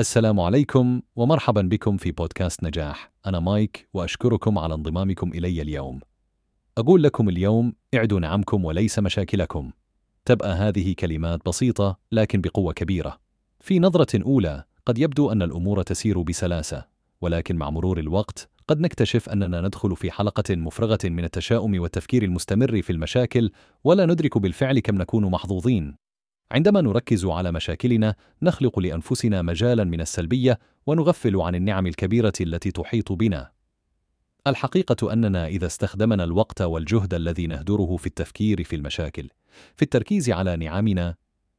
السلام عليكم ومرحبا بكم في بودكاست نجاح. أنا مايك وأشكركم على انضمامكم إلي اليوم. أقول لكم اليوم اعدوا نعمكم وليس مشاكلكم. تبقى هذه كلمات بسيطة لكن بقوة كبيرة. في نظرة أولى قد يبدو أن الأمور تسير بسلاسة ولكن مع مرور الوقت قد نكتشف أننا ندخل في حلقة مفرغة من التشاؤم والتفكير المستمر في المشاكل ولا ندرك بالفعل كم نكون محظوظين. عندما نركز على مشاكلنا نخلق لأنفسنا مجالا من السلبية ونغفل عن النعم الكبيرة التي تحيط بنا. الحقيقة أننا إذا استخدمنا الوقت والجهد الذي نهدره في التفكير في المشاكل في التركيز على نعمنا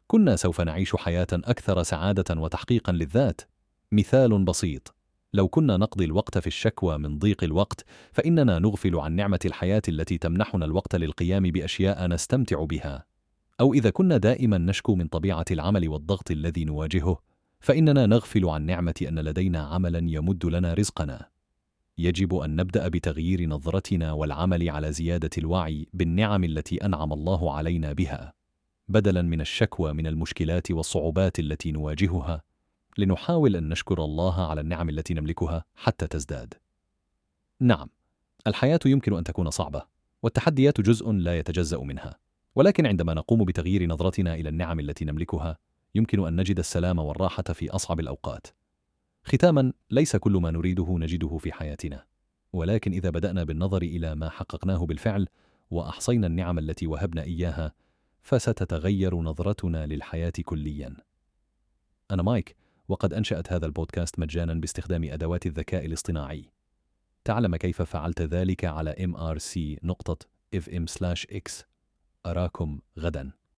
كنا سوف نعيش حياة أكثر سعادة وتحقيقا للذات. مثال بسيط لو كنا نقضي الوقت في الشكوى من ضيق الوقت فإننا نغفل عن نعمة الحياة التي تمنحنا الوقت للقيام بأشياء نستمتع بها. أو إذا كنا دائما نشكو من طبيعة العمل والضغط الذي نواجهه فإننا نغفل عن نعمة أن لدينا عملا يمد لنا رزقنا. يجب أن نبدأ بتغيير نظرتنا والعمل على زيادة الوعي بالنعم التي أنعم الله علينا بها بدلا من الشكوى من المشكلات والصعوبات التي نواجهها. لنحاول أن نشكر الله على النعم التي نملكها حتى تزداد. نعم الحياة يمكن أن تكون صعبة والتحديات جزء لا يتجزأ منها. ولكن عندما نقوم بتغيير نظرتنا إلى النعم التي نملكها يمكن أن نجد السلام والراحة في أصعب الأوقات. ختاما ليس كل ما نريده نجده في حياتنا. ولكن إذا بدأنا بالنظر إلى ما حققناه بالفعل وأحصينا النعم التي وهبنا إياها فستتغير نظرتنا للحياة كليا. أنا مايك وقد أنشأت هذا البودكاست مجانا باستخدام أدوات الذكاء الاصطناعي. تعلم كيف فعلت ذلك على mrc.fm/x أراكم غدا.